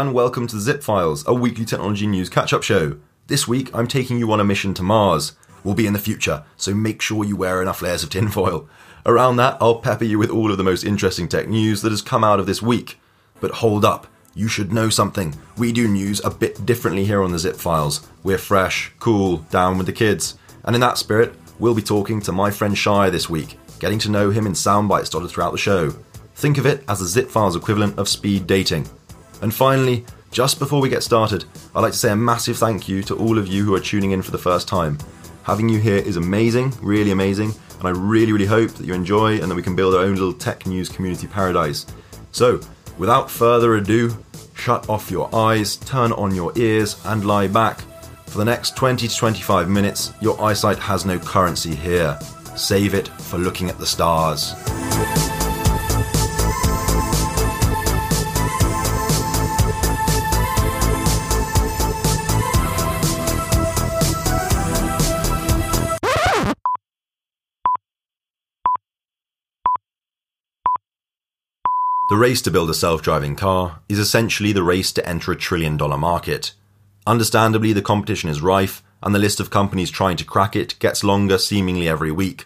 and welcome to the Zip Files, a weekly technology news catch up show. This week I'm taking you on a mission to Mars. We'll be in the future, so make sure you wear enough layers of tinfoil. Around that, I'll pepper you with all of the most interesting tech news that has come out of this week. But hold up, you should know something. We do news a bit differently here on the Zip Files. We're fresh, cool, down with the kids. And in that spirit, we'll be talking to my friend Shire this week, getting to know him in sound bites dotted throughout the show. Think of it as the Zip Files equivalent of speed dating. And finally, just before we get started, I'd like to say a massive thank you to all of you who are tuning in for the first time. Having you here is amazing, really amazing, and I really, really hope that you enjoy and that we can build our own little tech news community paradise. So, without further ado, shut off your eyes, turn on your ears, and lie back. For the next 20 to 25 minutes, your eyesight has no currency here. Save it for looking at the stars. Race to build a self driving car is essentially the race to enter a trillion dollar market. Understandably, the competition is rife, and the list of companies trying to crack it gets longer seemingly every week.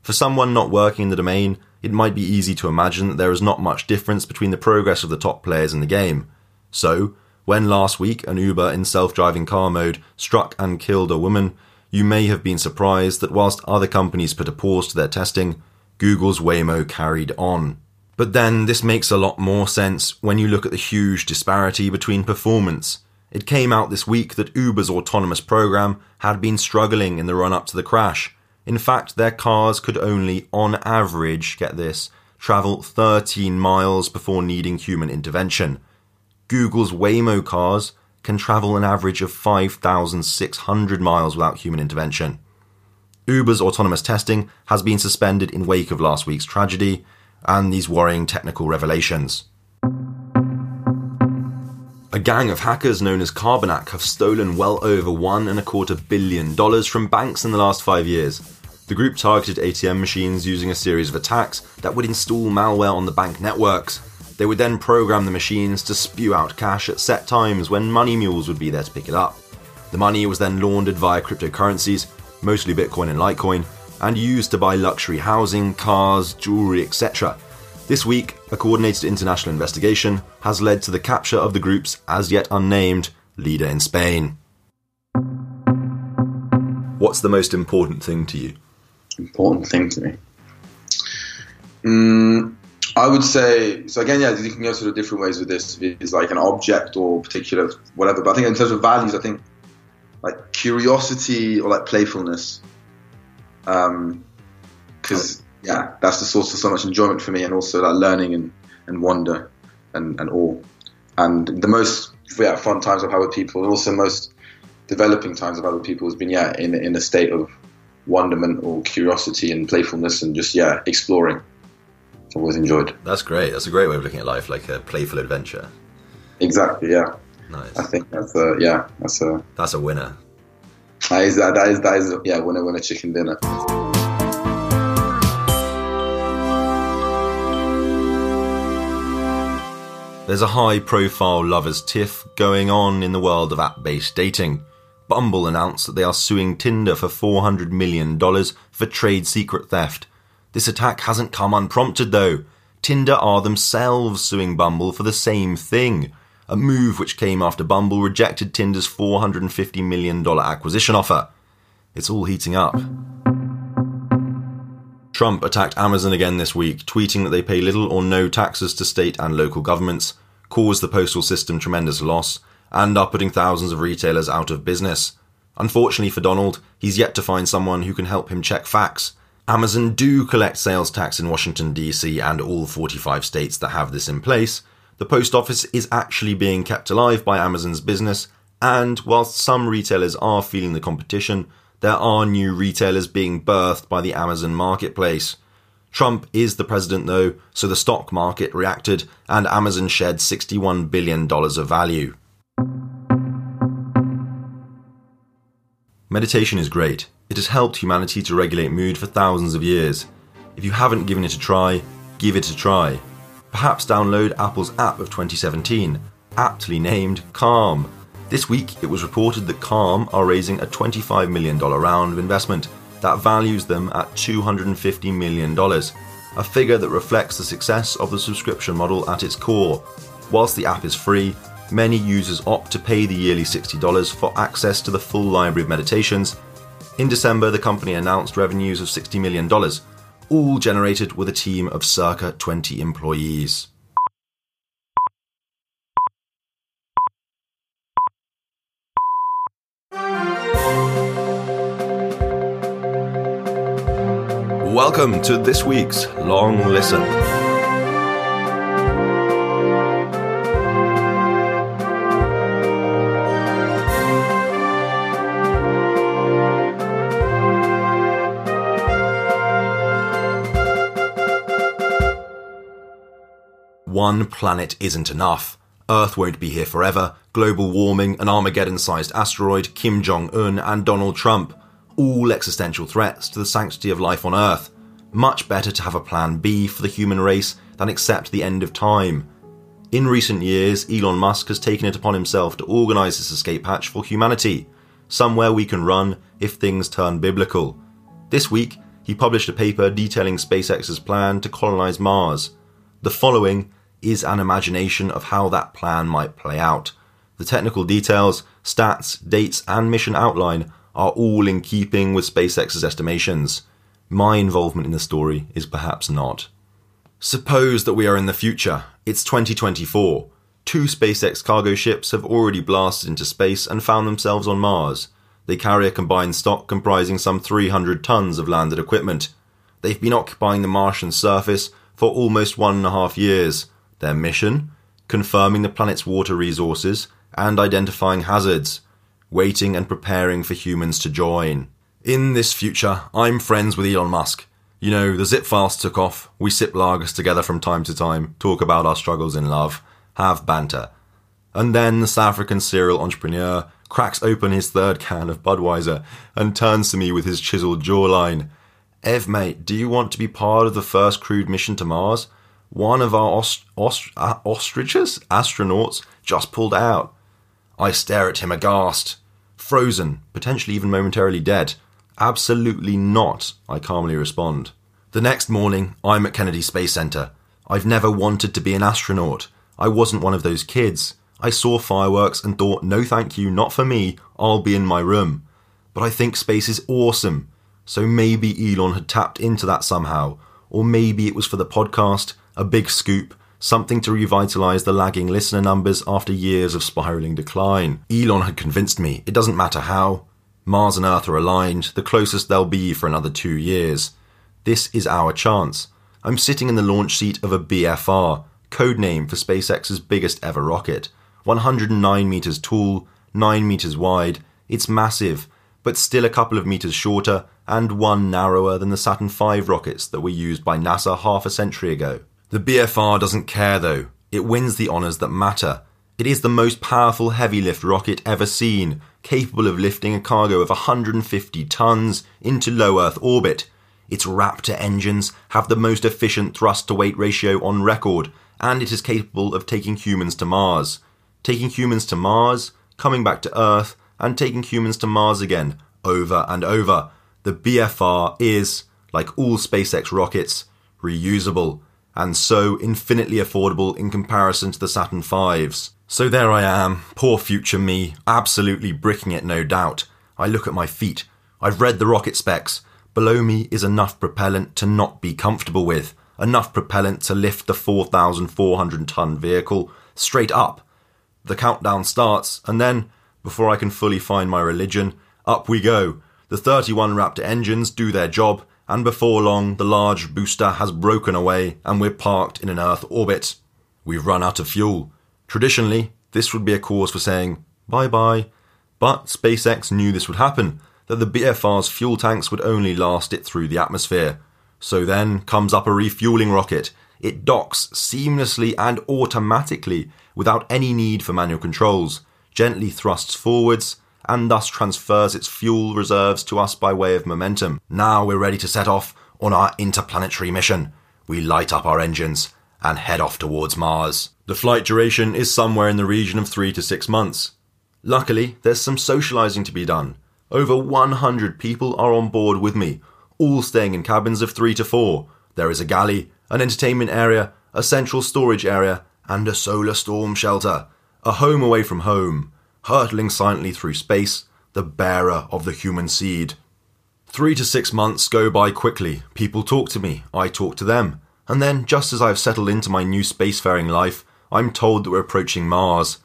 For someone not working in the domain, it might be easy to imagine that there is not much difference between the progress of the top players in the game. So, when last week an Uber in self driving car mode struck and killed a woman, you may have been surprised that whilst other companies put a pause to their testing, Google's Waymo carried on. But then this makes a lot more sense when you look at the huge disparity between performance. It came out this week that Uber's autonomous program had been struggling in the run up to the crash. In fact, their cars could only, on average, get this, travel 13 miles before needing human intervention. Google's Waymo cars can travel an average of 5,600 miles without human intervention. Uber's autonomous testing has been suspended in wake of last week's tragedy and these worrying technical revelations. A gang of hackers known as Carbanak have stolen well over one and a quarter billion dollars from banks in the last five years. The group targeted ATM machines using a series of attacks that would install malware on the bank networks. They would then program the machines to spew out cash at set times when money mules would be there to pick it up. The money was then laundered via cryptocurrencies, mostly Bitcoin and Litecoin, and used to buy luxury housing, cars, jewelry, etc. This week, a coordinated international investigation has led to the capture of the group's as yet unnamed leader in Spain. What's the most important thing to you? important thing to me. Mm, I would say so. Again, yeah, you can go sort of different ways with this. It's like an object or particular whatever. But I think in terms of values, I think like curiosity or like playfulness. Um, because yeah, that's the source of so much enjoyment for me, and also like learning and, and wonder and, and awe. And the most yeah fun times I've had with people, and also most developing times I've had with people has been yeah in in a state of wonderment or curiosity and playfulness and just yeah exploring. I've always enjoyed. That's great. That's a great way of looking at life, like a playful adventure. Exactly. Yeah. Nice. I think that's a yeah that's a That's a winner. That is that, that is that is yeah winner winner chicken dinner. There's a high profile lovers tiff going on in the world of app based dating. Bumble announced that they are suing Tinder for $400 million for trade secret theft. This attack hasn't come unprompted though. Tinder are themselves suing Bumble for the same thing. A move which came after Bumble rejected Tinder's $450 million acquisition offer. It's all heating up. Trump attacked Amazon again this week, tweeting that they pay little or no taxes to state and local governments, cause the postal system tremendous loss, and are putting thousands of retailers out of business. Unfortunately for Donald, he's yet to find someone who can help him check facts. Amazon do collect sales tax in Washington, D.C., and all 45 states that have this in place. The post office is actually being kept alive by Amazon's business, and whilst some retailers are feeling the competition, there are new retailers being birthed by the Amazon marketplace. Trump is the president, though, so the stock market reacted and Amazon shed $61 billion of value. Meditation is great. It has helped humanity to regulate mood for thousands of years. If you haven't given it a try, give it a try. Perhaps download Apple's app of 2017, aptly named Calm. This week, it was reported that Calm are raising a $25 million round of investment that values them at $250 million, a figure that reflects the success of the subscription model at its core. Whilst the app is free, many users opt to pay the yearly $60 for access to the full library of meditations. In December, the company announced revenues of $60 million, all generated with a team of circa 20 employees. Welcome to this week's Long Listen. One planet isn't enough. Earth won't be here forever. Global warming, an Armageddon sized asteroid, Kim Jong un, and Donald Trump. All existential threats to the sanctity of life on Earth. Much better to have a plan B for the human race than accept the end of time. In recent years, Elon Musk has taken it upon himself to organise this escape hatch for humanity, somewhere we can run if things turn biblical. This week, he published a paper detailing SpaceX's plan to colonise Mars. The following is an imagination of how that plan might play out. The technical details, stats, dates, and mission outline are all in keeping with SpaceX's estimations. My involvement in the story is perhaps not. Suppose that we are in the future. It's 2024. Two SpaceX cargo ships have already blasted into space and found themselves on Mars. They carry a combined stock comprising some 300 tons of landed equipment. They've been occupying the Martian surface for almost one and a half years. Their mission? Confirming the planet's water resources and identifying hazards, waiting and preparing for humans to join. In this future, I'm friends with Elon Musk. You know, the zip files took off, we sip lagers together from time to time, talk about our struggles in love, have banter. And then the South African serial entrepreneur cracks open his third can of Budweiser and turns to me with his chiseled jawline. Ev, mate, do you want to be part of the first crewed mission to Mars? One of our uh, ostriches, astronauts, just pulled out. I stare at him aghast. Frozen, potentially even momentarily dead. Absolutely not, I calmly respond. The next morning, I'm at Kennedy Space Center. I've never wanted to be an astronaut. I wasn't one of those kids. I saw fireworks and thought, no thank you, not for me, I'll be in my room. But I think space is awesome. So maybe Elon had tapped into that somehow, or maybe it was for the podcast, a big scoop, something to revitalise the lagging listener numbers after years of spiralling decline. Elon had convinced me, it doesn't matter how. Mars and Earth are aligned, the closest they'll be for another two years. This is our chance. I'm sitting in the launch seat of a BFR, code name for SpaceX's biggest ever rocket. 109 metres tall, 9 metres wide, it's massive, but still a couple of metres shorter and one narrower than the Saturn V rockets that were used by NASA half a century ago. The BFR doesn't care though. It wins the honours that matter. It is the most powerful heavy lift rocket ever seen, capable of lifting a cargo of 150 tons into low Earth orbit. Its Raptor engines have the most efficient thrust to weight ratio on record, and it is capable of taking humans to Mars. Taking humans to Mars, coming back to Earth, and taking humans to Mars again, over and over. The BFR is, like all SpaceX rockets, reusable and so infinitely affordable in comparison to the Saturn V's. So there I am, poor future me, absolutely bricking it no doubt. I look at my feet. I've read the rocket specs. Below me is enough propellant to not be comfortable with, enough propellant to lift the 4,400 ton vehicle straight up. The countdown starts, and then, before I can fully find my religion, up we go. The 31 Raptor engines do their job, and before long the large booster has broken away and we're parked in an Earth orbit. We've run out of fuel. Traditionally, this would be a cause for saying bye bye, but SpaceX knew this would happen, that the BFR's fuel tanks would only last it through the atmosphere. So then comes up a refueling rocket. It docks seamlessly and automatically without any need for manual controls, gently thrusts forwards, and thus transfers its fuel reserves to us by way of momentum. Now we're ready to set off, on our interplanetary mission. We light up our engines and head off towards Mars. The flight duration is somewhere in the region of three to six months. Luckily, there's some socializing to be done. Over 100 people are on board with me, all staying in cabins of three to four. There is a galley, an entertainment area, a central storage area, and a solar storm shelter. A home away from home, hurtling silently through space, the bearer of the human seed. Three to six months go by quickly. People talk to me, I talk to them. And then, just as I've settled into my new spacefaring life, I'm told that we're approaching Mars.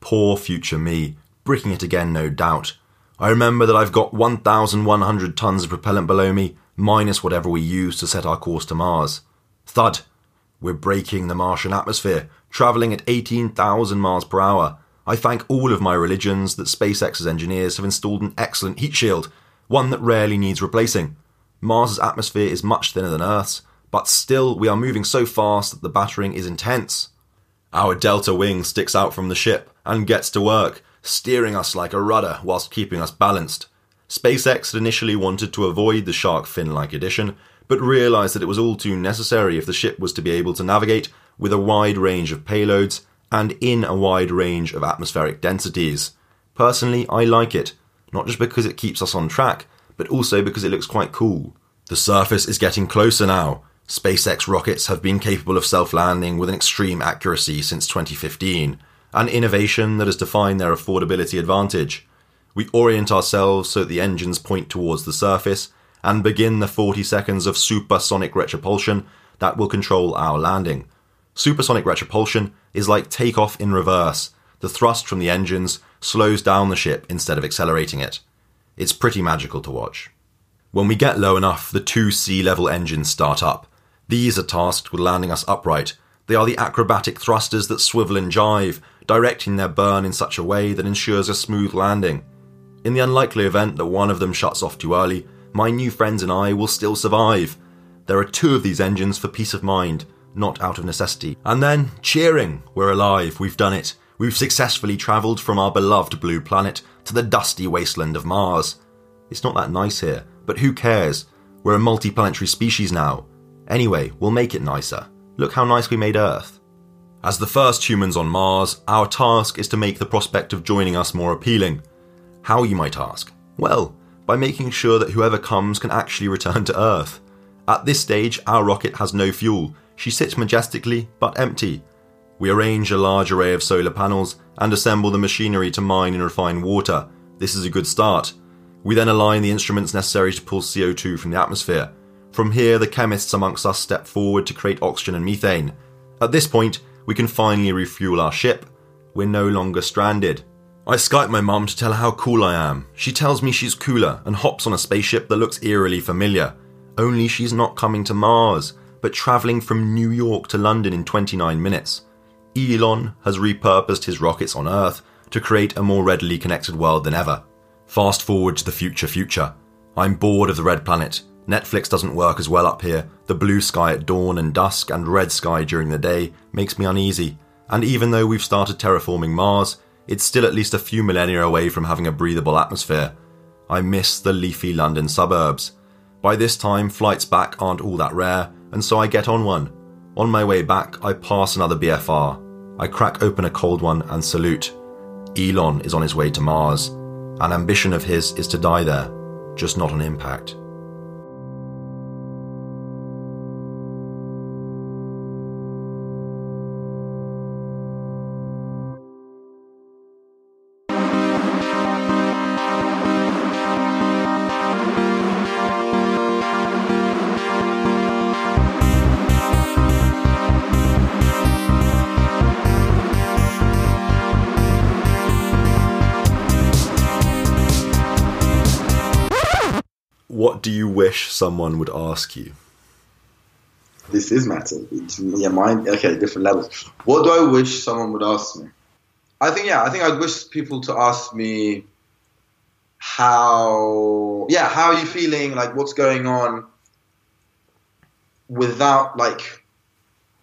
Poor future me, bricking it again, no doubt. I remember that I've got 1,100 tons of propellant below me, minus whatever we use to set our course to Mars. Thud! We're breaking the Martian atmosphere, travelling at 18,000 miles per hour. I thank all of my religions that SpaceX's engineers have installed an excellent heat shield, one that rarely needs replacing. Mars's atmosphere is much thinner than Earth's, but still we are moving so fast that the battering is intense. Our delta wing sticks out from the ship and gets to work, steering us like a rudder whilst keeping us balanced. SpaceX had initially wanted to avoid the shark fin like addition, but realised that it was all too necessary if the ship was to be able to navigate with a wide range of payloads and in a wide range of atmospheric densities. Personally, I like it, not just because it keeps us on track, but also because it looks quite cool. The surface is getting closer now. SpaceX rockets have been capable of self landing with an extreme accuracy since 2015, an innovation that has defined their affordability advantage. We orient ourselves so that the engines point towards the surface and begin the 40 seconds of supersonic retropulsion that will control our landing. Supersonic retropulsion is like takeoff in reverse. The thrust from the engines slows down the ship instead of accelerating it. It's pretty magical to watch. When we get low enough, the two sea level engines start up. These are tasked with landing us upright. They are the acrobatic thrusters that swivel and jive, directing their burn in such a way that ensures a smooth landing. In the unlikely event that one of them shuts off too early, my new friends and I will still survive. There are two of these engines for peace of mind, not out of necessity. And then, cheering, we're alive, we've done it. We've successfully travelled from our beloved blue planet to the dusty wasteland of Mars. It's not that nice here, but who cares? We're a multiplanetary species now. Anyway, we'll make it nicer. Look how nice we made Earth. As the first humans on Mars, our task is to make the prospect of joining us more appealing. How, you might ask? Well, by making sure that whoever comes can actually return to Earth. At this stage, our rocket has no fuel. She sits majestically, but empty. We arrange a large array of solar panels and assemble the machinery to mine and refine water. This is a good start. We then align the instruments necessary to pull CO2 from the atmosphere. From here, the chemists amongst us step forward to create oxygen and methane. At this point, we can finally refuel our ship. We're no longer stranded. I Skype my mum to tell her how cool I am. She tells me she's cooler and hops on a spaceship that looks eerily familiar. Only she's not coming to Mars, but travelling from New York to London in 29 minutes. Elon has repurposed his rockets on Earth to create a more readily connected world than ever. Fast forward to the future future. I'm bored of the red planet Netflix doesn't work as well up here. The blue sky at dawn and dusk and red sky during the day makes me uneasy. And even though we've started terraforming Mars, it's still at least a few millennia away from having a breathable atmosphere. I miss the leafy London suburbs. By this time, flights back aren't all that rare, and so I get on one. On my way back, I pass another BFR. I crack open a cold one and salute. Elon is on his way to Mars. An ambition of his is to die there, just not on impact. Wish someone would ask you? This is matter. Yeah, mine. Okay, different levels. What do I wish someone would ask me? I think yeah, I think I'd wish people to ask me how yeah, how are you feeling? Like what's going on without like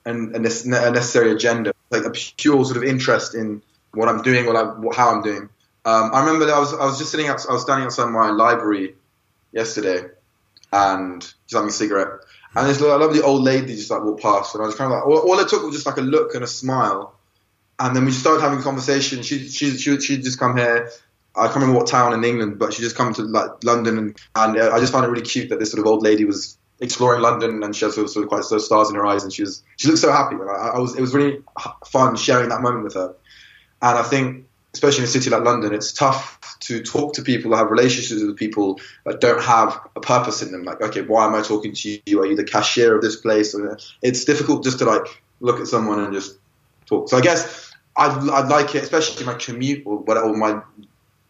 an, a necessary agenda, like a pure sort of interest in what I'm doing, or I, how I'm doing. Um, I remember I was I was just sitting out, I was standing outside my library yesterday, and she's having a cigarette. And this lovely old lady just like walked past, and I was kind of like, all, all it took was just like a look and a smile, and then we just started having a conversation. She she she she'd just come here. I can't remember what town in England, but she just come to like London, and, and uh, I just found it really cute that this sort of old lady was exploring London, and she had sort of, sort of quite sort of stars in her eyes, and she was she looked so happy. And I, I was it was really fun sharing that moment with her. And I think, especially in a city like London, it's tough to talk to people, have relationships with people that don't have a purpose in them. Like, okay, why am I talking to you? Are you the cashier of this place? It's difficult just to like look at someone and just talk. So I guess I'd, I'd like it, especially my commute or whatever, my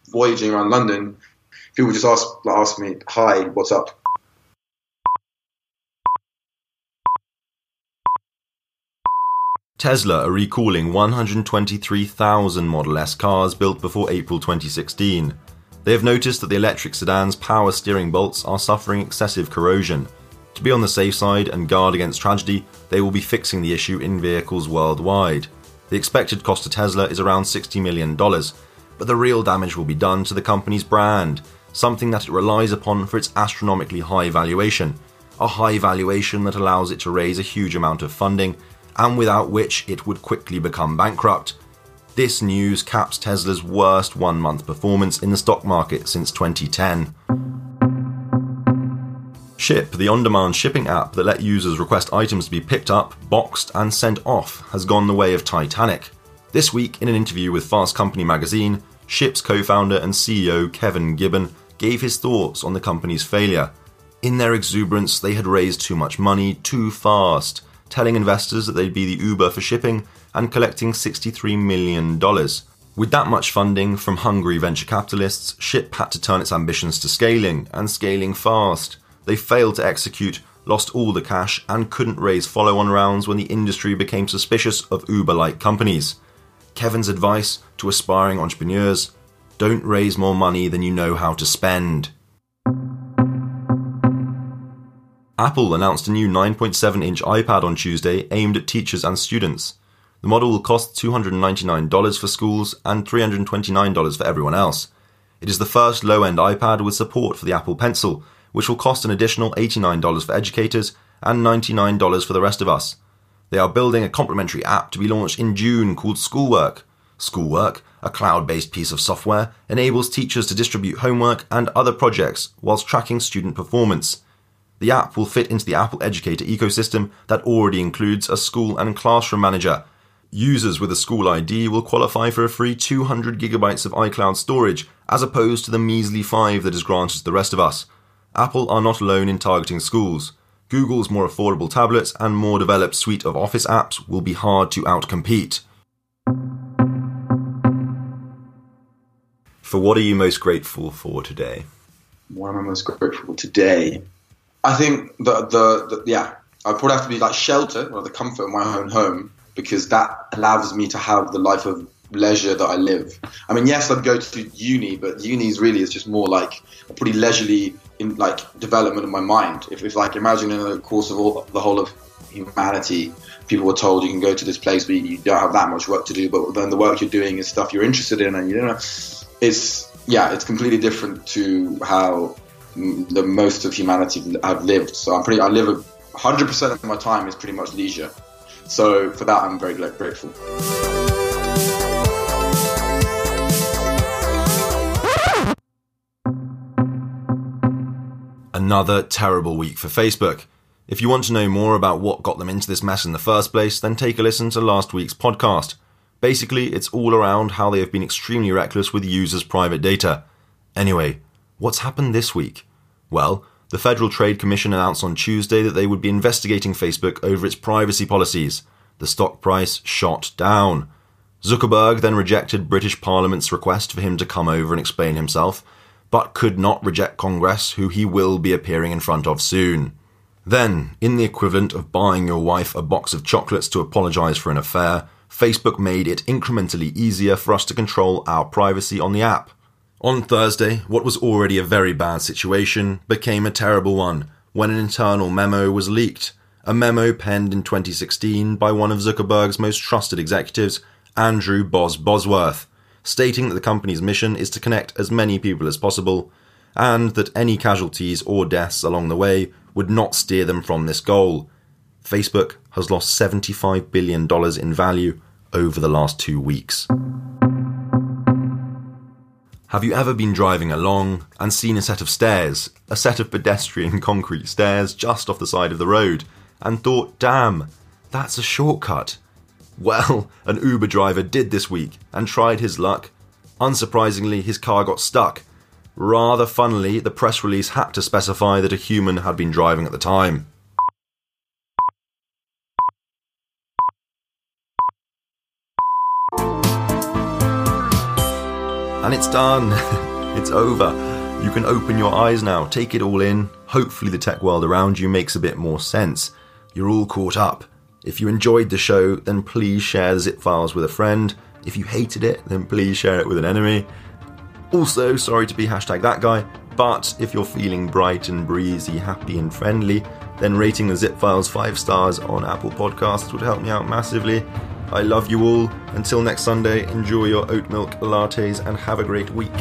voyaging around London. People just ask ask me, "Hi, what's up?" Tesla are recalling 123,000 Model S cars built before April 2016. They have noticed that the electric sedan's power steering bolts are suffering excessive corrosion. To be on the safe side and guard against tragedy, they will be fixing the issue in vehicles worldwide. The expected cost to Tesla is around $60 million, but the real damage will be done to the company's brand, something that it relies upon for its astronomically high valuation. A high valuation that allows it to raise a huge amount of funding and without which it would quickly become bankrupt. This news caps Tesla's worst one month performance in the stock market since 2010. Shyp, the on demand shipping app that let users request items to be picked up, boxed, and sent off, has gone the way of Titanic. This week, in an interview with Fast Company magazine, Shyp's co founder and CEO Kevin Gibbon gave his thoughts on the company's failure. In their exuberance, they had raised too much money too fast telling investors that they'd be the Uber for shipping and collecting $63 million. With that much funding from hungry venture capitalists, Shyp had to turn its ambitions to scaling, and scaling fast. They failed to execute, lost all the cash, and couldn't raise follow on rounds when the industry became suspicious of Uber like companies. Kevin's advice to aspiring entrepreneurs don't raise more money than you know how to spend. Apple announced a new 9.7 inch iPad on Tuesday aimed at teachers and students. The model will cost $299 for schools and $329 for everyone else. It is the first low end iPad with support for the Apple Pencil, which will cost an additional $89 for educators and $99 for the rest of us. They are building a complementary app to be launched in June called Schoolwork. Schoolwork, a cloud based piece of software, enables teachers to distribute homework and other projects whilst tracking student performance. The app will fit into the Apple Educator ecosystem that already includes a school and classroom manager. Users with a school ID will qualify for a free 200 gigabytes of iCloud storage, as opposed to the measly 5 that is granted to the rest of us. Apple are not alone in targeting schools. Google's more affordable tablets and more developed suite of Office apps will be hard to outcompete. For what are you most grateful for today? What am I most grateful for today? I think the, the, the yeah, I probably have to be like shelter or the comfort of my own home because that allows me to have the life of leisure that I live. I mean, yes, I'd go to uni, but uni is really is just more like a pretty leisurely in like development of my mind. If, if like imagine in the course of all the whole of humanity, people were told you can go to this place where you don't have that much work to do, but then the work you're doing is stuff you're interested in, and you know, it's yeah, it's completely different to how the most of humanity have lived. So I'm pretty. I live hundred percent of my time is pretty much leisure. So for that, I'm very grateful. Another terrible week for Facebook. If you want to know more about what got them into this mess in the first place, then take a listen to last week's podcast. Basically, it's all around how they have been extremely reckless with users' private data. Anyway, What's happened this week? Well, the Federal Trade Commission announced on Tuesday that they would be investigating Facebook over its privacy policies. The stock price shot down. Zuckerberg then rejected British Parliament's request for him to come over and explain himself, but could not reject Congress, who he will be appearing in front of soon. Then, in the equivalent of buying your wife a box of chocolates to apologise for an affair, Facebook made it incrementally easier for us to control our privacy on the app. On Thursday, what was already a very bad situation became a terrible one when an internal memo was leaked. A memo penned in 2016 by one of Zuckerberg's most trusted executives, Andrew Boz Bosworth, stating that the company's mission is to connect as many people as possible, and that any casualties or deaths along the way would not steer them from this goal. Facebook has lost $75 billion in value over the last two weeks. Have you ever been driving along and seen a set of stairs, a set of pedestrian concrete stairs just off the side of the road, and thought, damn, that's a shortcut? Well, an Uber driver did this week and tried his luck. Unsurprisingly, his car got stuck. Rather funnily, the press release had to specify that a human had been driving at the time. And it's done. it's over. You can open your eyes now, take it all in. Hopefully, the tech world around you makes a bit more sense. You're all caught up. If you enjoyed the show, then please share the zip files with a friend. If you hated it, then please share it with an enemy. Also, sorry to be hashtag that guy, but if you're feeling bright and breezy, happy and friendly, then rating the zip files 5 stars on Apple Podcasts would help me out massively. I love you all. Until next Sunday, enjoy your oat milk lattes and have a great week.